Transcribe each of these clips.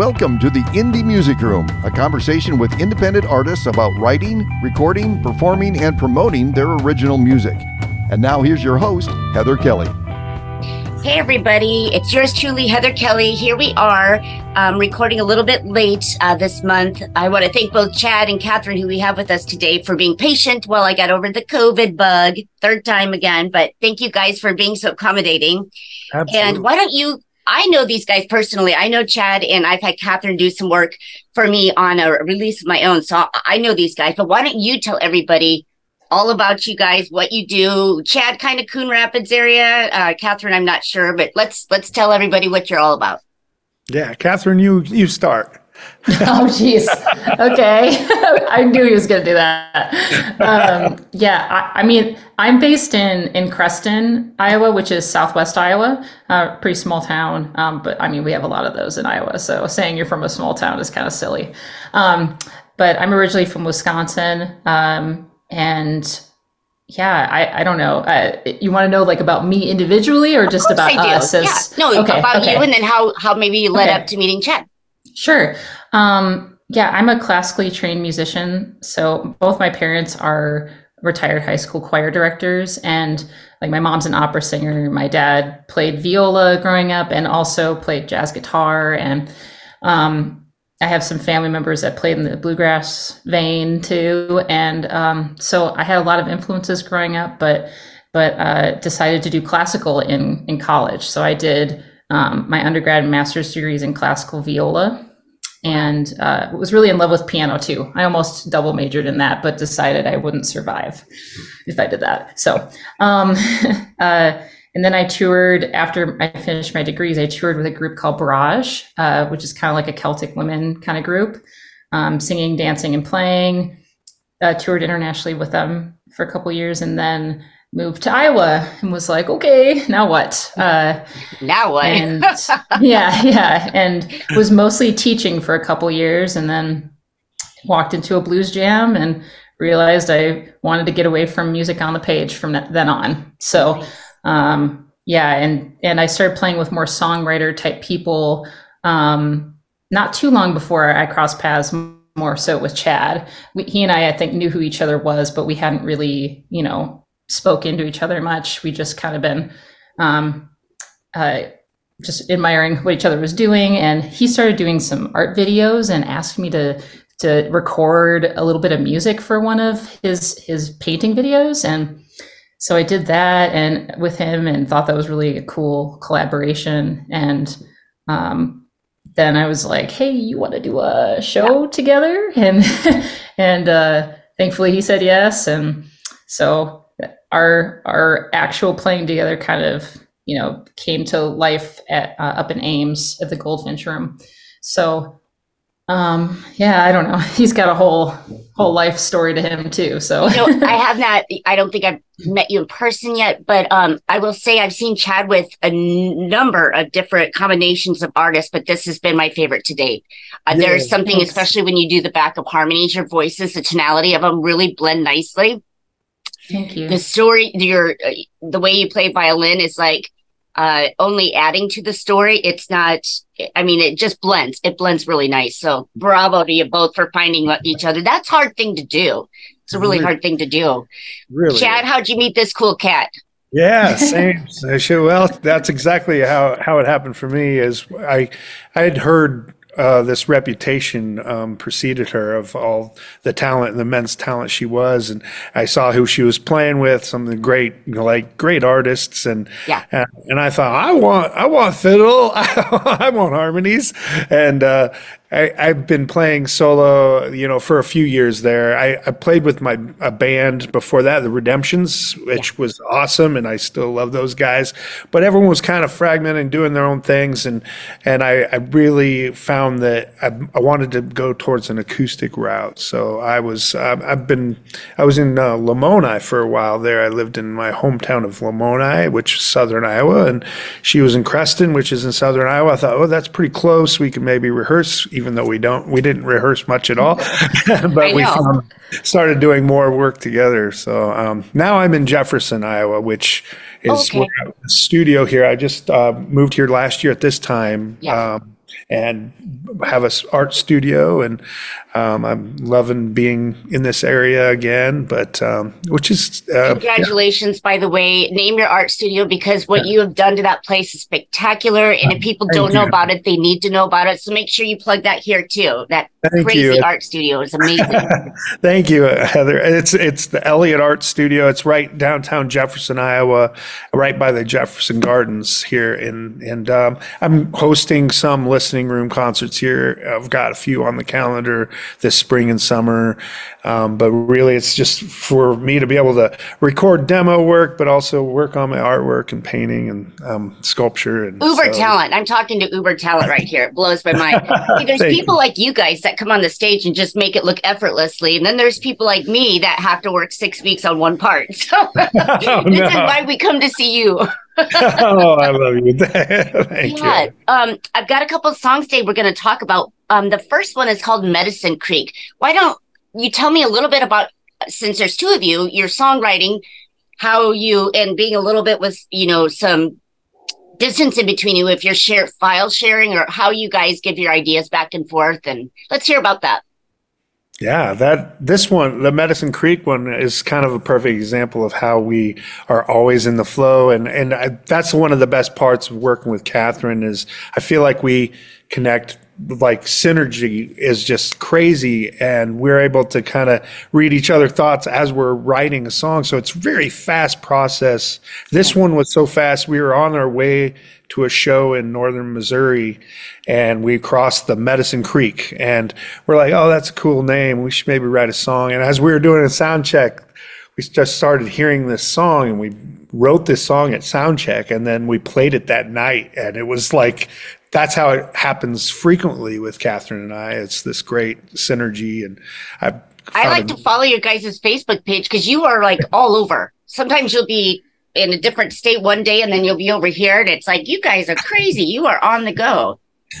Welcome to the Indie Music Room, a conversation with independent artists about writing, recording, performing, and promoting their original music. And now here's your host, Heather Kelly. Hey, everybody. It's yours truly, Heather Kelly. Here we are, um, recording a little bit late uh, this month. I want to thank both Chad and Kathryn, who we have with us today, for being patient while I got over the COVID bug, third time again. But thank you guys for being so accommodating. Absolutely. And why don't you? I know these guys personally. I know Chad, and I've had Kathryn do some work for me on a release of my own. So I know these guys. But why don't you tell everybody all about you guys, what you do. Chad, kind of Coon Rapids area. Uh, Kathryn, I'm not sure, but let's let's tell everybody what you're all about. Yeah, Kathryn, you you start. oh, jeez. Okay, I knew he was going to do that. Um, yeah, I, I, mean, I'm based in in Creston, Iowa, which is Southwest Iowa, uh, pretty small town. Um, but I mean, we have a lot of those in Iowa. So saying you're from a small town is kind of silly. Um, but I'm originally from Wisconsin. Um, and yeah, I, I don't know. Uh, you want to know like about me individually or just about us? As, yeah. No, okay, about okay. you and then how, how maybe you led okay. up to meeting Chad. Sure. Um, yeah, I'm a classically trained musician. So both my parents are retired high school choir directors and like my mom's an opera singer. My dad played viola growing up and also played jazz guitar and um, I have some family members that played in the bluegrass vein too, and um, so I had a lot of influences growing up, but but uh, decided to do classical in in college. So I did um, my undergrad and master's degrees in classical viola, and uh, was really in love with piano too. I almost double majored in that, but decided I wouldn't survive if I did that. So. Um, uh, and then I toured after I finished my degrees. I toured with a group called Barrage, uh, which is kind of like a Celtic women kind of group, um, singing, dancing, and playing. Uh, toured internationally with them for a couple years, and then moved to Iowa and was like, okay, now what? Uh, now what? and yeah, yeah, and was mostly teaching for a couple years, and then walked into a blues jam and realized I wanted to get away from music on the page from then on. So um, yeah, and and I started playing with more songwriter type people um, not too long before I crossed paths more so with Chad. We, he and I, I think, knew who each other was, but we hadn't really, you know, spoken to each other much. We just kind of been um, uh, just admiring what each other was doing. And he started doing some art videos and asked me to to record a little bit of music for one of his his painting videos. And so I did that and with him and thought that was really a cool collaboration. And um, then I was like, "Hey, you want to do a show together?" And and uh, thankfully he said yes. And so our our actual playing together kind of you know came to life at uh, up in Ames at the Goldfinch Room. So um, yeah, I don't know. He's got a whole whole life story to him too. So you know, I have not. I don't think I've met you in person yet, but um, I will say I've seen Chad with a n- number of different combinations of artists, but this has been my favorite to date. Uh, yeah, there's something, thanks. especially when you do the backup harmonies, your voices, the tonality of them really blend nicely. Thank you. The story, your uh, the way you play violin is like uh, only adding to the story. It's not, I mean, it just blends. It blends really nice. So bravo to you both for finding each other. That's hard thing to do. It's a really, really hard thing to do. Really? Chad, how'd you meet this cool cat? Yeah, same. well, that's exactly how, how it happened for me is I, I had heard uh, this reputation um, preceded her of all the talent and the immense talent she was, and I saw who she was playing with, some of the great, you know, like great artists, and yeah, and, and I thought I want I want fiddle, I want harmonies, and uh, I, have been playing solo, you know, for a few years there. I, I played with my a band before that, the Redemptions, which yeah. was awesome, and I still love those guys. But everyone was kind of fragmented and doing their own things, and and I, I really found that I, I, wanted to go towards an acoustic route. So I was I've been I was in uh, Lamoni for a while there. I lived in my hometown of Lamoni, which is southern Iowa, and she was in Creston, which is in southern Iowa. I thought, oh, that's pretty close. We could maybe rehearse even though we don't we didn't rehearse much at all but we found, started doing more work together so um, now i'm in jefferson iowa which is okay. the studio here i just uh, moved here last year at this time yeah. um, and have a art studio and um, I'm loving being in this area again, but um, which is uh, congratulations, yeah. by the way. Name your art studio because what yeah. you have done to that place is spectacular, and if people don't know about it, they need to know about it. So make sure you plug that here too. That Thank crazy you. art studio is amazing. Thank you, Heather. It's it's the Elliott Art Studio. It's right downtown Jefferson, Iowa, right by the Jefferson Gardens here, in and um, I'm hosting some listening room concerts here. I've got a few on the calendar this spring and summer. Um, but really, it's just for me to be able to record demo work, but also work on my artwork and painting and um, sculpture. And uber so. talent. I'm talking to uber talent right here. It blows my mind. There's people you. like you guys that come on the stage and just make it look effortlessly, and then there's people like me that have to work six weeks on one part. So oh, this no. is why we come to see you. oh, I love you. Thank yeah. you. Um, I've got a couple songs today we're going to talk about. Um, the first one is called Medicine Creek. Why don't you tell me a little bit about, since there's two of you, your songwriting, how you, and being a little bit with, you know, some distance in between you, if you're share file sharing or how you guys give your ideas back and forth. And let's hear about that. Yeah, that this one, the Medicine Creek one, is kind of a perfect example of how we are always in the flow, and and I, that's one of the best parts of working with Kathryn is I feel like we connect like synergy is just crazy and we're able to kind of read each other thoughts as we're writing a song so it's very fast process this one was so fast we were on our way to a show in northern Missouri and we crossed the Medicine Creek and we're like, oh, that's a cool name. We should maybe write a song. And as we were doing a sound check, we just started hearing this song and we wrote this song at sound check and then we played it that night. And it was like, that's how it happens frequently with Kathryn and I. It's this great synergy and I I like to follow your guys' Facebook page because you are like all over. Sometimes you'll be in a different state one day and then you'll be over here and it's like you guys are crazy you are on the go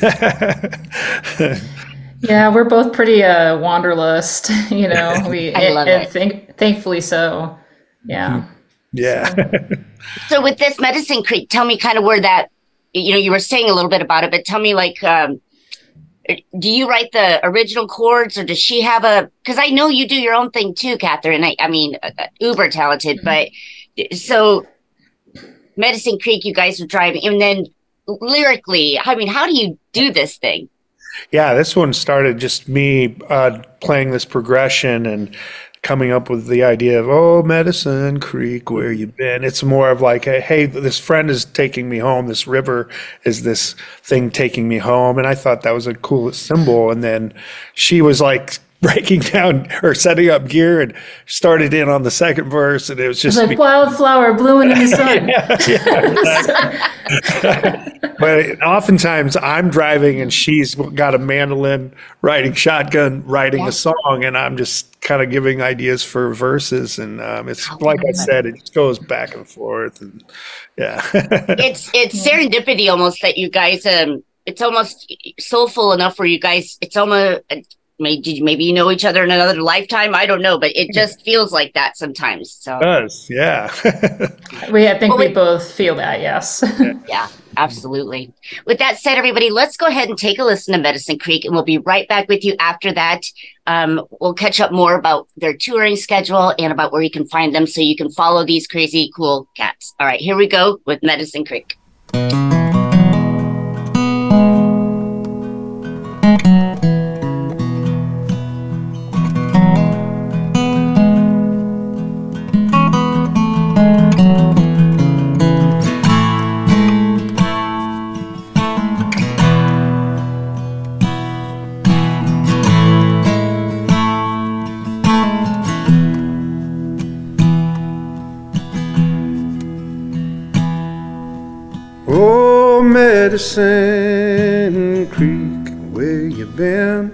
yeah we're both pretty uh wanderlust you know we I love and, it. Think, thankfully so yeah yeah so. so with this medicine creek tell me kind of where that you know you were saying a little bit about it but tell me like um do you write the original chords or does she have a because i know you do your own thing too kathryn i, I mean uh, uh uber talented mm-hmm. but so Medicine Creek, you guys were driving, and then lyrically, I mean, how do you do this thing? Yeah, this one started just me uh, playing this progression and coming up with the idea of oh medicine creek where you been? It's more of like hey this friend is taking me home. This river is this thing taking me home. And i thought that was a cool symbol. And then she was like breaking down or setting up gear and started in on the second verse and it was just like me. wildflower blooming in the sun yeah, yeah, but oftentimes i'm driving and she's got a mandolin riding shotgun writing yeah. a song and i'm just kind of giving ideas for verses and um, it's like i said it just goes back and forth and yeah it's it's serendipity almost that you guys um it's almost soulful enough where you guys it's almost maybe maybe you know each other in another lifetime. I don't know, but it just feels like that sometimes. So it does, yeah. we I think well, we, we both feel that, yes. yeah, absolutely. With that said, everybody, let's go ahead and take a listen to Medicine Creek, and we'll be right back with you after that. Um, we'll catch up more about their touring schedule and about where you can find them, so you can follow these crazy cool cats. All right, here we go with Medicine Creek. Medicine Creek, where you been?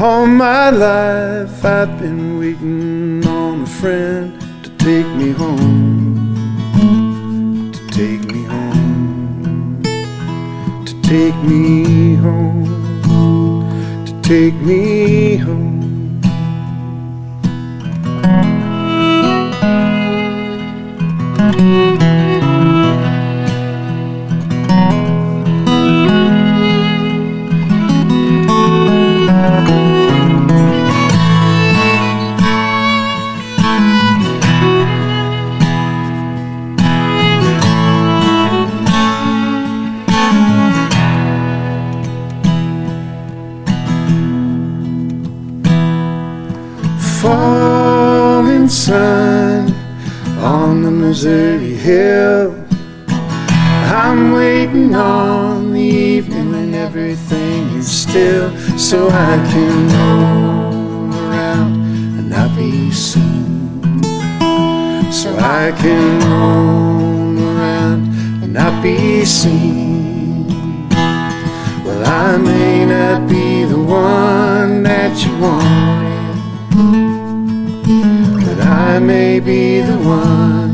All my life I've been waiting on a friend to take me home, to take me home, to take me home, to take me home. So I can roam around and not be seen. So I can roam around and not be seen. Well, I may not be the one that you wanted, but I may be the one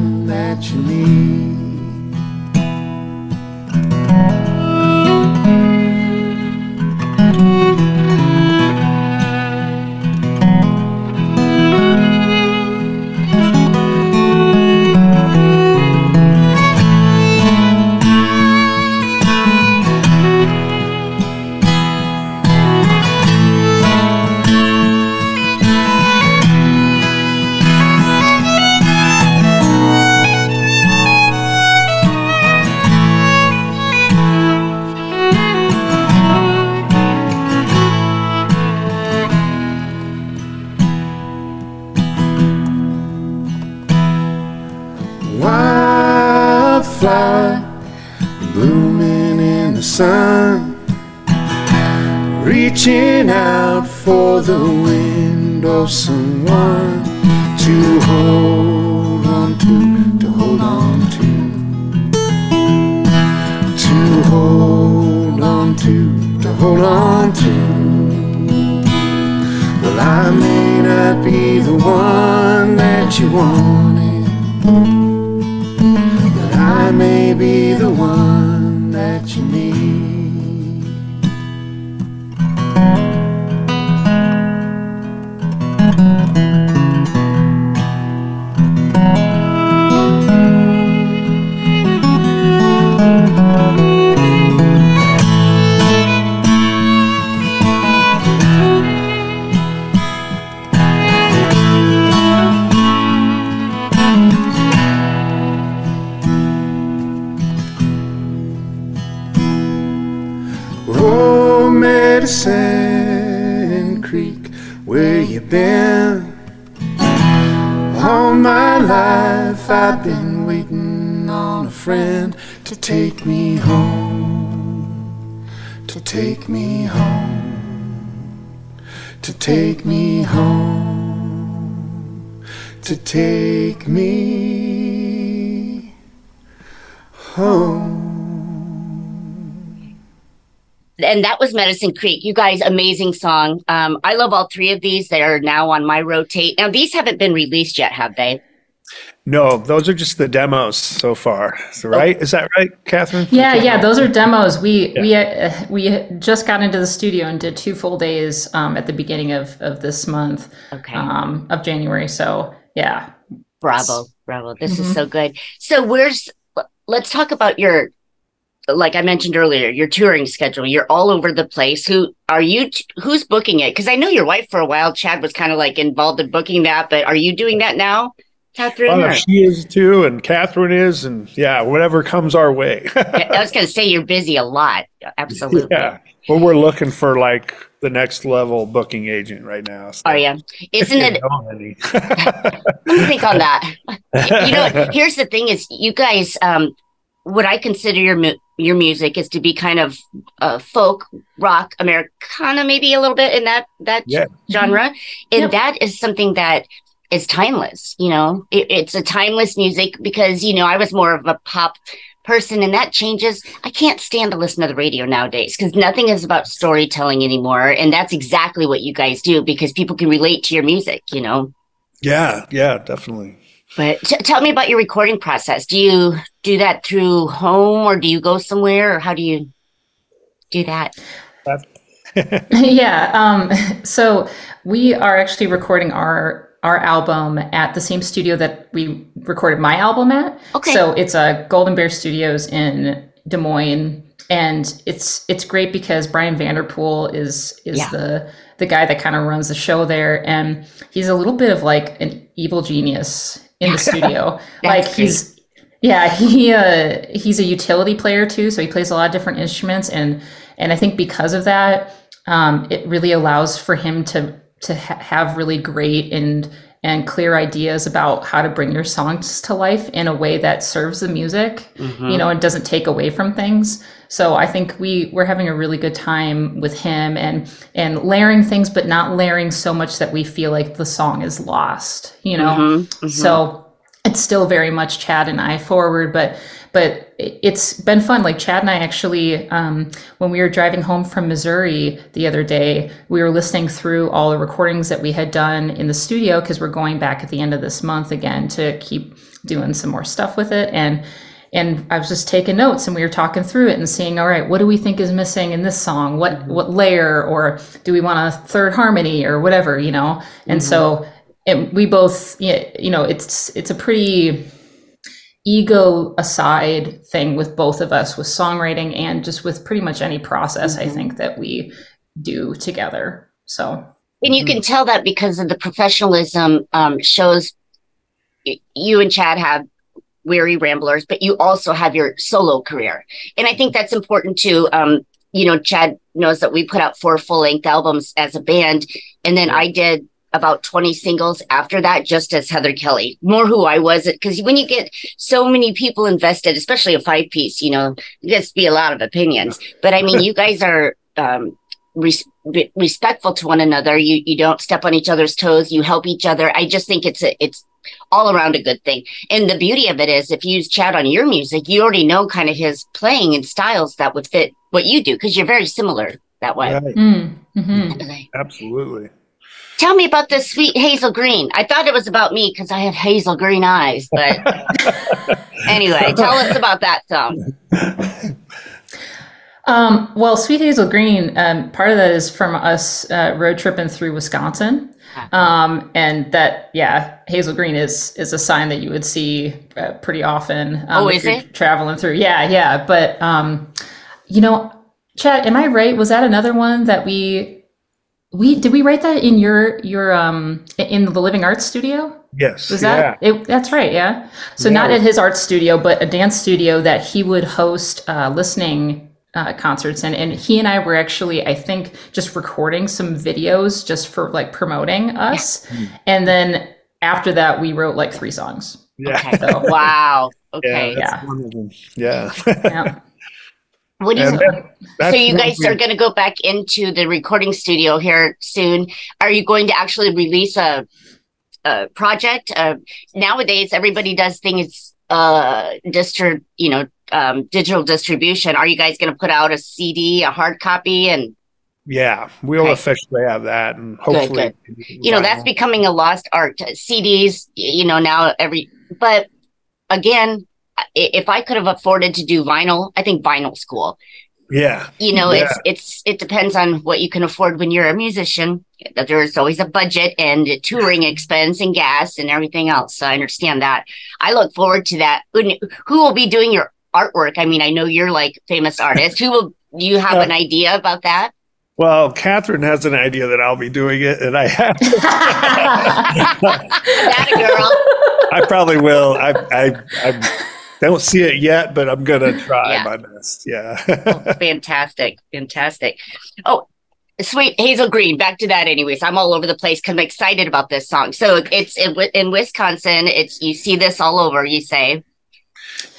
someone to hold on to, to hold on to, to hold on to, to hold on to. Well, I may not be the one that you wanted, but I may be the one that you need. To take me home, to take me home, to take me home, to take me home. and that was Medicine Creek. You guys, amazing song. Um, I love all three of these. They are now on my rotate. Now, these haven't been released yet, have they? No, those are just the demos so far. So, right? Is that right, Kathryn? Yeah, yeah, those are demos. We we uh, we just got into the studio and did two full days um, at the beginning of of this month Okay. um, of January. So yeah, Bravo, bravo. This is Mhm. so good. So, where's, let's talk about your, like I mentioned earlier, your touring schedule. You're all over the place. Who are you, who's booking it? Because I know your wife for a while, Chad, was kind of like involved in booking that, but are you doing that now, Kathryn? Uh, or- she is too, and Kathryn is, and yeah, whatever comes our way. I was going to say you're busy a lot. Absolutely. yeah. Well, we're looking for like the next level booking agent right now. So. Are you? Isn't it? Know. Let me think on that. you know, here's the thing: is you guys, um, what I consider your mu- your music is to be kind of uh, folk, rock, Americana, maybe a little bit in that that Yeah. genre, and Yep. that is something that is timeless. You know, it, it's a timeless music because you know I was more of a pop person and that changes i can't stand to listen to the radio nowadays because nothing is about storytelling anymore and that's exactly what you guys do because people can relate to your music you know yeah, yeah, definitely. but t- tell me about your recording process. Do you do that through home or do you go somewhere or how do you do that? yeah. Um, so we are actually recording our our album at the same studio that we recorded my album at. Okay. So it's a Golden Bear Studios in Des Moines, and it's it's great because Brian Vanderpool is is Yeah. the the guy that kind of runs the show there, and he's a little bit of like an evil genius in the studio. like That's he's yeah he uh, he's a utility player too, so he plays a lot of different instruments, and and I think because of that, um, it really allows for him to to ha- have really great and and clear ideas about how to bring your songs to life in a way that serves the music, Mhm. you know, and doesn't take away from things. So I think we we're having a really good time with him and and layering things, but not layering so much that we feel like the song is lost, you know. Mhm, mhm. So it's still very much Chad and I forward, but but it's been fun. Like Chad and I actually, um, when we were driving home from Missouri the other day, we were listening through all the recordings that we had done in the studio because we're going back at the end of this month again to keep doing some more stuff with it and. And I was just taking notes, and we were talking through it and seeing, all right, what do we think is missing in this song? What what layer, or do we want a third harmony, or whatever, you know? And so and we both yeah, you know it's it's a pretty ego aside thing with both of us with songwriting and just with pretty much any process i think that we do together so And you can tell that because of the professionalism um, shows you and Chad have Weary Ramblers, but you also have your solo career. And I think that's important too. Um, you know, Chad knows that we put out four full length albums as a band. And then I did about 20 singles after that, just as Heather Kelly, more who I was. Because when you get so many people invested, especially a five piece, you know, there's be a lot of opinions. But I mean, you guys are um, res- respectful to one another. You you don't step on each other's toes. You help each other. I just think it's a it's all around a good thing. And the beauty of it is, if you use Chad on your music, you already know kind of his playing and styles that would fit what you do because you're very similar that way. Right. mm, hmm Absolutely. Tell me about this sweet hazel green. I thought it was about me because I have hazel green eyes, but anyway, tell us about that song. um, well sweet hazel green um, part of that is from us uh, road tripping through wisconsin um, and that yeah hazel green is is a sign that you would see uh, pretty often um, Oh, is it? traveling through yeah yeah but um, you know chad am i right was that another one that we we did we write that in your your um in the living arts studio Yes. was that it, that's right yeah so not at his art studio but a dance studio that he would host uh, listening uh, concerts in and he and i were actually i think just recording some videos just for like promoting us and then after that we wrote like three songs Yeah. Okay. so Wow. Okay. that's Yeah. one of them. Yeah. yeah What do you that- so you guys are going to go back into the recording studio here soon. Are you going to actually release a, a project? Uh, nowadays, everybody does things uh, distri- you know, um, digital distribution. Are you guys going to put out a CD, a hard copy, and Yeah, we'll Okay. officially have that, and hopefully, you know that's becoming a lost art? CDs, you know, now every but again. If I could have afforded to do vinyl, I think vinyl school. yeah, you know Yeah. it's it's it depends on what you can afford when you're a musician. That there's always a budget and a touring expense and gas and everything else. So i understand that. I look forward to that. Who- will be doing your artwork? I mean i know you're like famous artist. Who will you have Uh, an idea about that? Well, Catherine has an idea that I'll be doing it, and I have. that a girl. I probably will. I, I, I don't see it yet, but I'm gonna try Yeah. my best. Yeah. fantastic fantastic oh sweet hazel green back to that anyways i'm all over the place because i'm excited about this song so it's in, in wisconsin it's you see this all over you say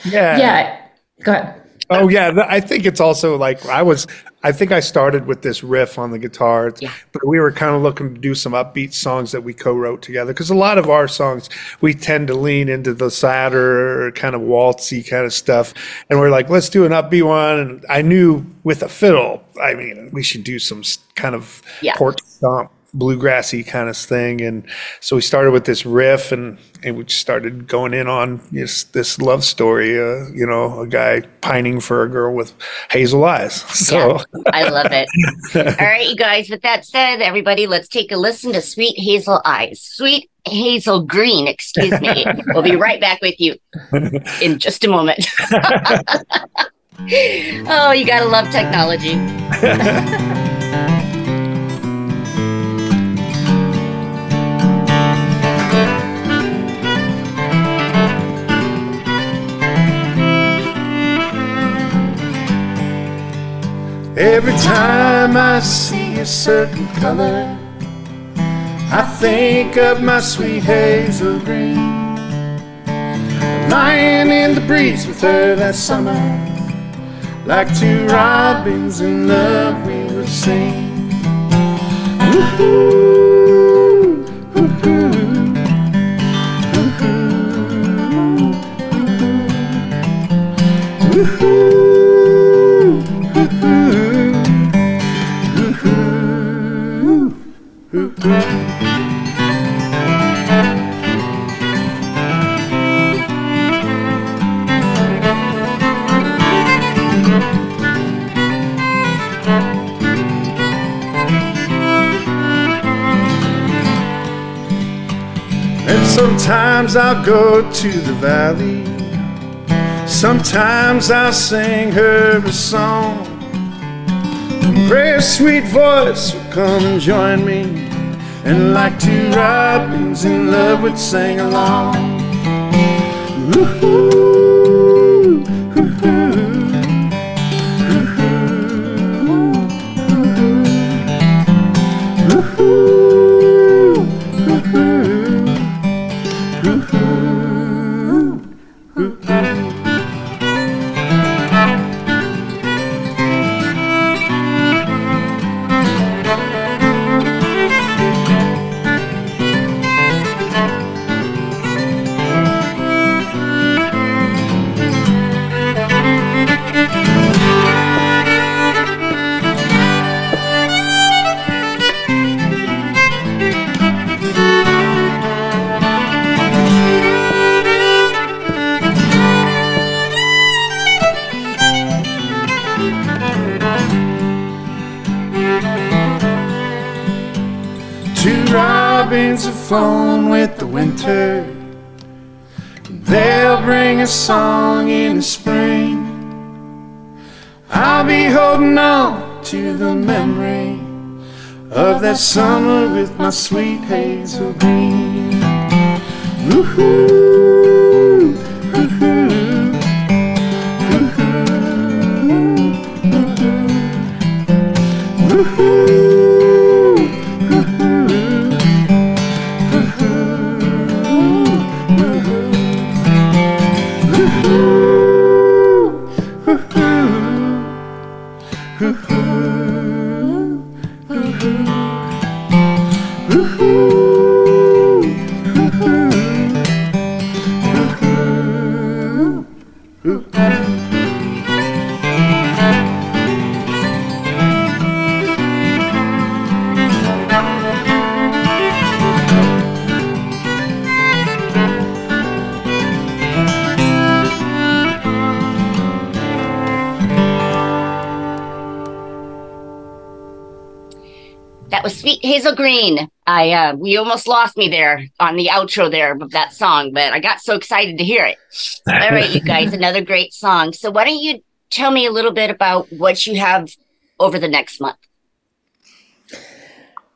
yeah. yeah go ahead Oh yeah, I think it's also like I was. I think I started with this riff on the guitar, Yeah. but we were kind of looking to do some upbeat songs that we co-wrote together because a lot of our songs we tend to lean into the sadder kind of waltzy kind of stuff, and we're like, let's do an upbeat one. And I knew with a fiddle, I mean, we should do some kind of Yeah. porch stomp bluegrassy kind of thing and so we started with this riff and, and we just started going in on this, this love story uh, you know a guy pining for a girl with hazel eyes so I love it. All right, you guys. With that said, everybody, let's take a listen to Sweet Hazel Eyes. Sweet Hazel Green, excuse me. we'll be right back with you in just a moment. oh, you gotta love technology. Every time I see a certain color, I think of my sweet Hazel Green. Lying in the breeze with her that summer. Like two robins in love we sing. Woo-hoo, woo-hoo, woo-hoo, sometimes I'll go to the valley. Sometimes I'll sing her a song. And pray a sweet voice will come and join me. And like two robins in love would sing along. Ooh-hoo, Green. I uh, we almost lost me there on the outro there of that song, but I got so excited to hear it. All right, you guys, another great song. So why don't you tell me a little bit about what you have over the next month?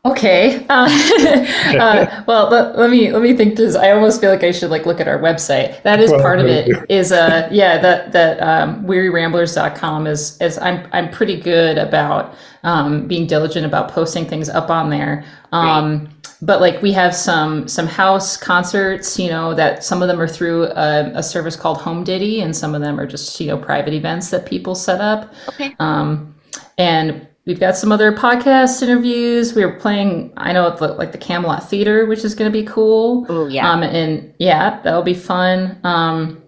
Okay. Uh, uh, well, let, let me let me think. This I almost feel like I should like look at our website. That is Well, part of it. Is uh yeah that that um, wearyramblers.com is is I'm I'm pretty good about um, being diligent about posting things up on there. Um, but like we have some some house concerts, you know, that some of them are through a, a service called Home Diddy, and some of them are just you know private events that people set up. Okay. Um, and we've got some other podcast interviews. We are playing, I know, at the, like the Camelot Theater, which is going to be cool. Oh yeah. Um, and yeah, that'll be fun. Um,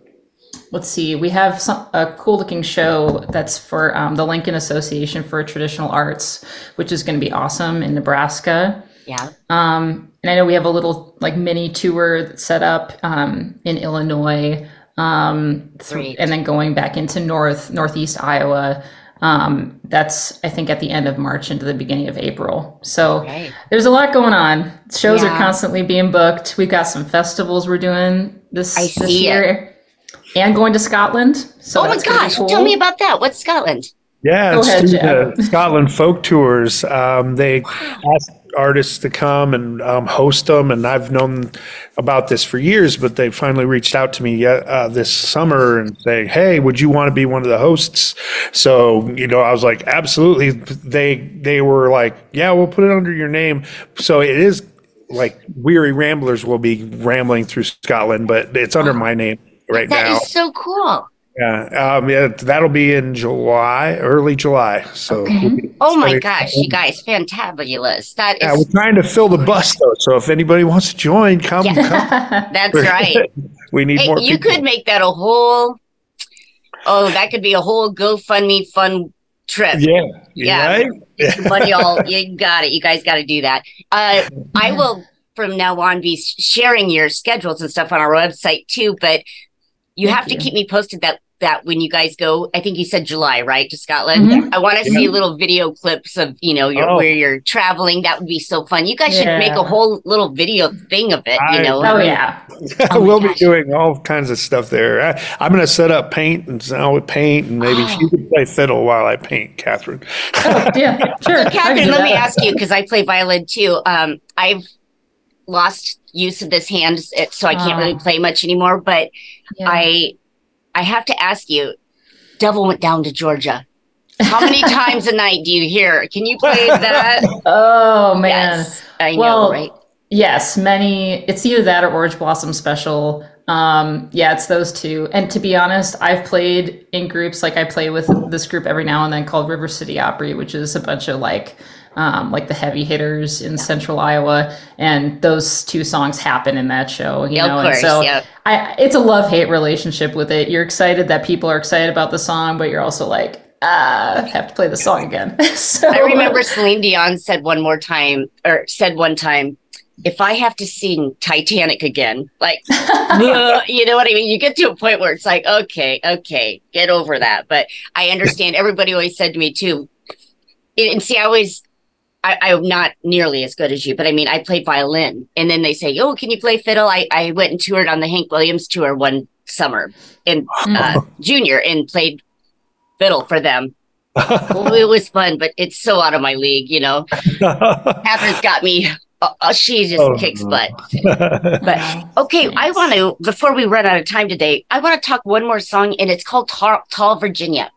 let's see, we have some, a cool looking show that's for um, the Lincoln Association for Traditional Arts, which is going to be awesome in Nebraska. yeah. Um, and I know we have a little like mini tour that's set up um, in Illinois, um, and then going back into North Northeast Iowa. Um, that's I think at the end of March into the beginning of April. So Right. there's a lot going on. Shows Yeah. are constantly being booked. We've got some festivals we're doing this I this see it. year, and going to Scotland. So oh my that's gonna be gosh, cool. tell me about that. What's Scotland? Yeah, Go it's ahead, the Scotland folk tours. Um, they ask artists to come and um, host them, and I've known about this for years. But they finally reached out to me uh, this summer and say, "Hey, would you want to be one of the hosts?" So you know, I was like, "Absolutely." They they were like, "Yeah, we'll put it under your name." So it is like weary ramblers will be rambling through Scotland, but it's under my name right That now. is so cool. Yeah, um, yeah, that'll be in July, early July. So, Okay. we'll Oh my gosh, you guys, fantabulous. That Yeah, is we're trying to fill the bus though. So if anybody wants to join, come. come. that's right. we need Hey, more you people. could make that a whole oh, that could be a whole GoFundMe fun trip. yeah, Yeah. right. but y'all, you got it. You guys got to do that. Uh, I will from now on be sharing your schedules and stuff on our website too. But you Thank have to you. keep me posted that that when you guys go, I think you said July, right, to Scotland. Mhm. I want to see little video clips of you know your, Oh. where you're traveling. That would be so fun. You guys should make a whole little video thing of it. You I- know. oh yeah. Oh we'll be doing all kinds of stuff there. I, I'm going to set up paint and so with paint, and maybe Oh. you can play fiddle while I paint, Kathryn. Oh, yeah. Sure. I can Kathryn, do let me ask you because I play violin too. Um, I've lost use of this hand, so I can't Oh. really play much anymore. But Yeah. I, I have to ask you. Devil went down to Georgia. How many times a night do you hear? Can you play that? Oh man. Yes, I know, Well, right? Yes, many. It's either that or Orange Blossom Special. Um, yeah, it's those two. And to be honest, I've played in groups like I play with this group every now and then called River City Opry, which is a bunch of like um, like the heavy hitters in Central Iowa, and those two songs happen in that show. You Yeah, know, of and so yeah. I, it's a love hate relationship with it. You're excited that people are excited about the song, but you're also like, ah, I have to play the song again. so I remember Celine Dion said one more time, or said one time, if I have to sing Titanic again, like, you know what I mean? You get to a point where it's like, okay, okay, get over that. But I understand everybody always said to me too, and see, I always, I, I'm not nearly as good as you, but I mean, I played violin and then they say, oh, can you play fiddle? I, I went and toured on the Hank Williams tour one summer in uh, junior and played fiddle for them. Well, it was fun, but it's so out of my league, you know. Kathryn's got me. Uh, uh, she just Oh, kicks butt. But okay, I want to before we run out of time today. I want to talk one more song, and it's called Tall, Tall Virginia.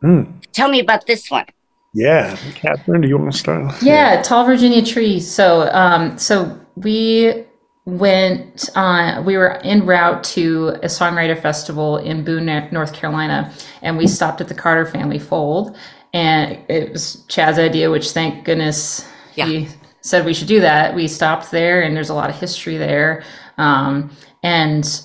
Hmm. Tell me about this one. Yeah, Kathryn, do you want to start? Yeah, tall Virginia tree. So, um, so we went on. We were en route to a songwriter festival in Boone, North Carolina, and we stopped at the Carter Family Fold. And it was Chad's idea, which thank goodness Yeah. he said we should do that. We stopped there, and there's a lot of history there. Um, and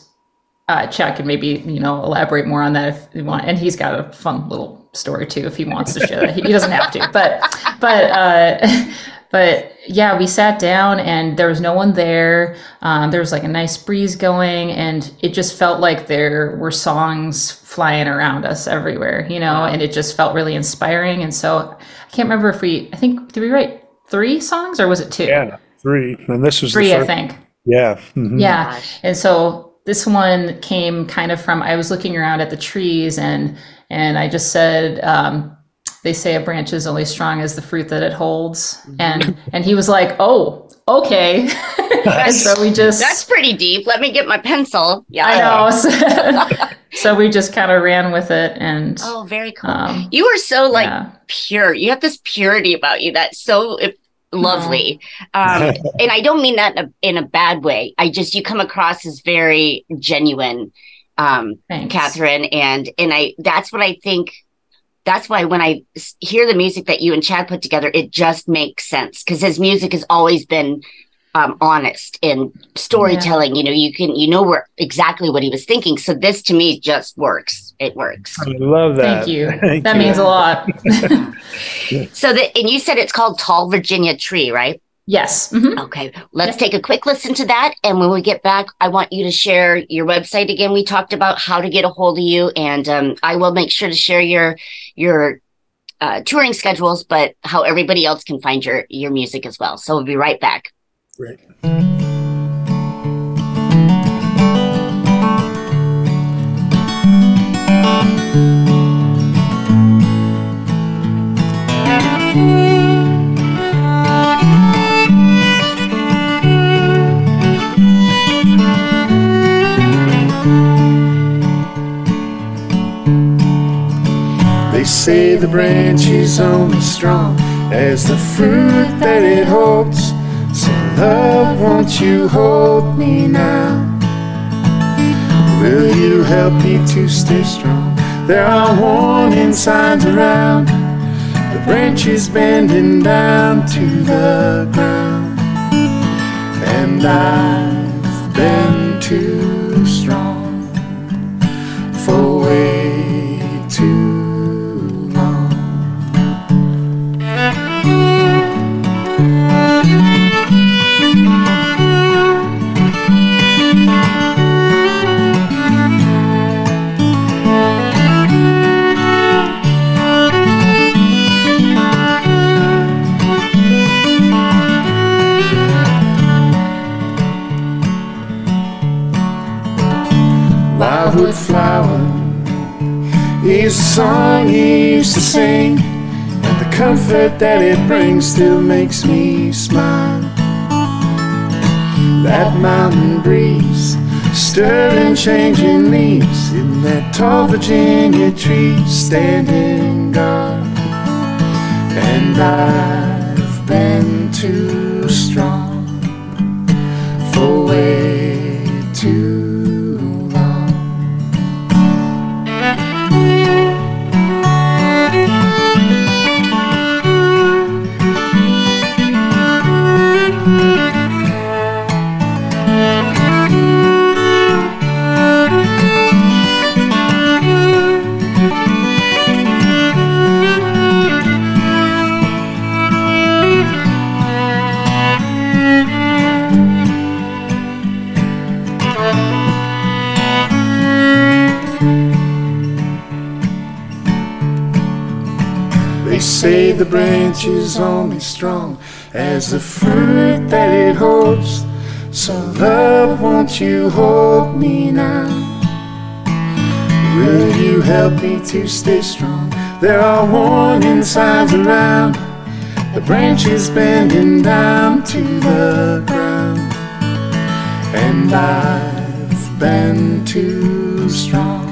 uh, Chad could maybe you know elaborate more on that if you want. And he's got a fun little story too if he wants to share that. He, he doesn't have to, but but uh, but yeah, we sat down and there was no one there. Um, there was like a nice breeze going, and it just felt like there were songs flying around us everywhere, you know. And it just felt really inspiring. And so I can't remember if we. I think did we write three songs or was it two? Yeah, three. And this was Three, the I think. Yeah. mhm. Yeah. And so this one came kind of from I was looking around at the trees and and I just said, um, they say a branch is only strong as the fruit that it holds. And and he was like, Oh, okay. and so we just That's pretty deep. Let me get my pencil. Yeah. I know. So, so we just kind of ran with it and Oh, very cool. um, you are so like yeah. pure. You have this purity about you that's so lovely. Um, and I don't mean that in a, in a bad way. I just you come across as very genuine, um, Thanks. Kathryn, and and I that's what I think. That's why when I hear the music that you and Chad put together, it just makes sense because his music has always been um, honest and storytelling. You know, you can you know where exactly what he was thinking. So this to me just works. It works. I love that. Thank you. Thank that you. means a lot. So that and you said it's called Tall Virginia Tree, right? Yes. Mhm. Okay, let's take a quick listen to that. And when we get back, I want you to share your website again. We talked about how to get a hold of you, and um, I will make sure to share your your uh, touring schedules, but how everybody else can find your your music as well. So we'll be right back. Great. Say the branch is only strong as the fruit that it holds. So love, won't you hold me now? Will you help me to stay strong? There are warning signs around. The branches bending down to the ground. And I've is the song he used to sing, and the comfort that it brings still makes me smile. That mountain breeze, stirring, changing leaves in that tall Virginia tree, standing guard. And I've been say the branch is only strong as the fruit that it holds. So, love, won't you hold me now? Will you help me to stay strong? There are warning signs around. The branch is bending down to the ground. And I've been too strong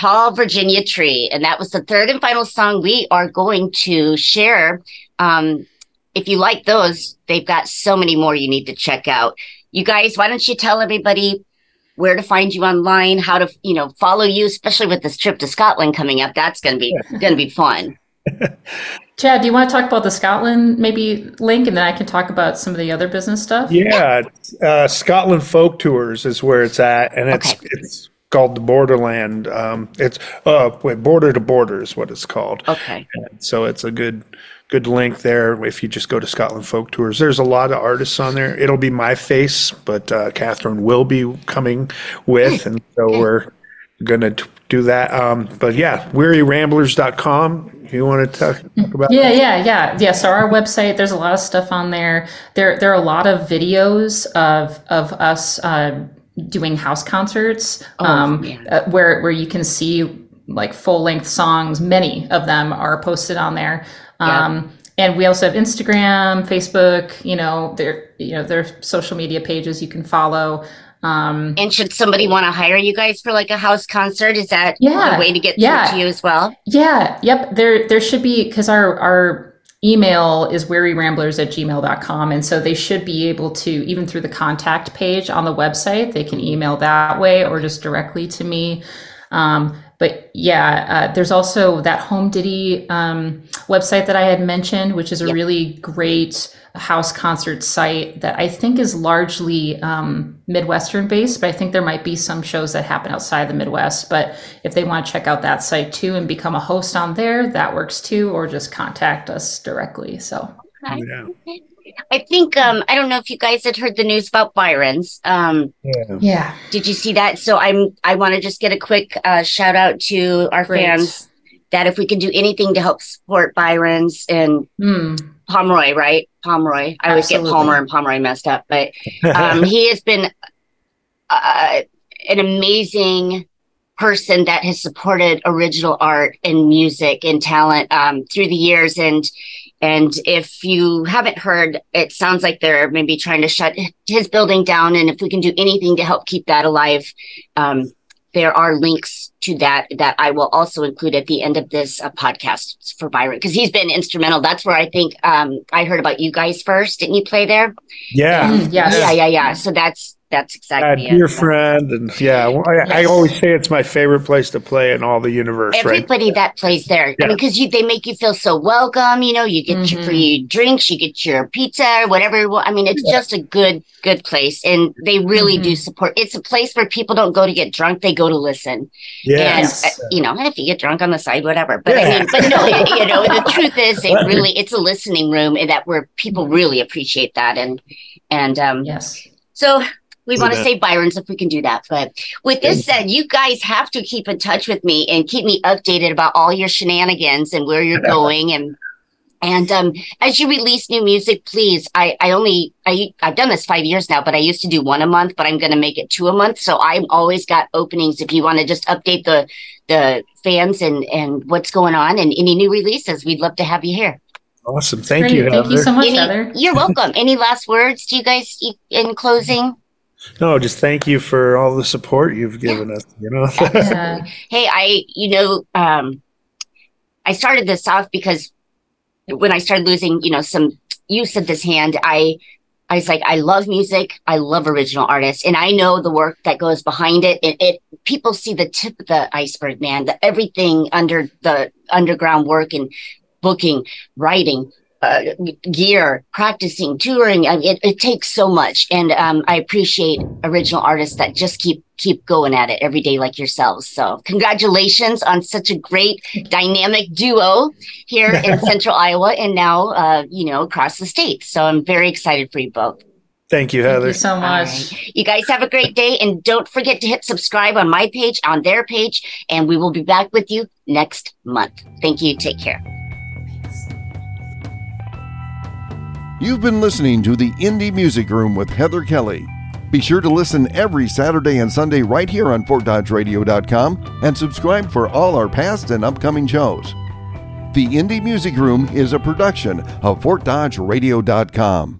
Tall Virginia Tree. And that was the third and final song we are going to share. Um, if you like those, they've got so many more you need to check out. You guys, why don't you tell everybody where to find you online, how to, you know, follow you, especially with this trip to Scotland coming up. That's going to be going to be fun. Chad, do you want to talk about the Scotland maybe link, and then I can talk about some of the other business stuff? Yeah, uh, Scotland Folk Tours is where it's at, and it's Okay. it's called the Borderland. Um, it's uh, wait, Border to Border is what it's called. Okay. And so it's a good good link there if you just go to Scotland Folk Tours. There's a lot of artists on there. It'll be my face, but uh, Kathryn will be coming with, and so we're gonna t- do that. Um, but yeah, wearyramblers.com. You want to talk, talk about? Yeah, yeah, yeah, yeah. So our website, there's a lot of stuff on there. There, there are a lot of videos of of us uh, doing house concerts, um, yeah. uh, where where you can see like full length songs. Many of them are posted on there. Um, And we also have Instagram, Facebook. You know, there, you know, there are social media pages you can follow. Um, And should somebody want to hire you guys for like a house concert, is that Yeah, a way to get yeah. through to you as well? Yeah, yep. There there should be because our our email is wearyramblers at gmail.com. And so they should be able to, even through the contact page on the website, they can email that way or just directly to me. Um, but yeah, uh, there's also that Home Diddy um, website that I had mentioned, which is a Yep. really great house concert site that I think is largely um, Midwestern based, but I think there might be some shows that happen outside the Midwest. But if they want to check out that site too and become a host on there, that works too, or just contact us directly. So Yeah. I think um I don't know if you guys had heard the news about Byron's. Um Yeah. yeah, did you see that? So I'm I want to just get a quick uh shout out to our Great. fans that if we can do anything to help support Byron's and Mm. Pomeroy, right? Pomeroy. I always Absolutely. get Palmer and Pomeroy messed up, but um, he has been uh, an amazing person that has supported original art and music and talent um, through the years. And and if you haven't heard, it sounds like they're maybe trying to shut his building down. And if we can do anything to help keep that alive, um, there are links to that that I will also include at the end of this uh, podcast for Byron because he's been instrumental. That's where I think um, I heard about you guys first. Didn't you play there? Yeah. Mm, yes. Yeah, yeah, yeah. So that's that's Uh, exactly it. dear friend, and yeah, well, I, I always say it's my favorite place to play in all the universe, right? Everybody that plays there, I mean, because you they make you feel so welcome. You know, you get your Mhm. free drinks, you get your pizza or whatever. I mean, it's just a good good place, and they really do support. It's a place where people don't go to get drunk; they go to listen. Yeah. And Yes. uh, you know, if you get drunk on the side, whatever. But I mean, but no, it, you know, the truth is, it really it's a listening room, and that where people really appreciate that, and and um, Yes. so we want to that. say Byron's if we can do that. But with this said, you guys have to keep in touch with me and keep me updated about all your shenanigans and where you're going and and um, as you release new music, please. I, I only I I've done this five years now, but I used to do one a month, but I'm going to make it two a month. So I've always got openings. If you want to just update the the fans and and what's going on and any new releases, we'd love to have you here. Awesome. Thank Great. you, Thank you so much, Any- Heather. You're welcome. any last words? Do you guys in closing? No, just thank you for all the support you've given us. You know, Yeah. hey i you know um i started this off because when i started losing you know some use of this hand i i was like i love music. I love original artists. And i know the work that goes behind it. It, it people see the tip of the iceberg man the everything under the underground work and booking writing uh, gear, practicing, touring. I mean, it, it takes so much, and um, I appreciate original artists that just keep keep going at it every day, like yourselves. So, congratulations on such a great dynamic duo here in Central Iowa, and now uh, you know across the state. So, I'm very excited for you both. thank you, Thank Heather. you so much. right. You guys have a great day, and don't forget to hit subscribe on my page, on their page, and we will be back with you next month. Thank you. Take care. You've been listening to the Indie Music Room with Heather Kelly. Be sure to listen every Saturday and Sunday right here on FortDodgeRadio.com and subscribe for all our past and upcoming shows. The Indie Music Room is a production of FortDodgeRadio.com.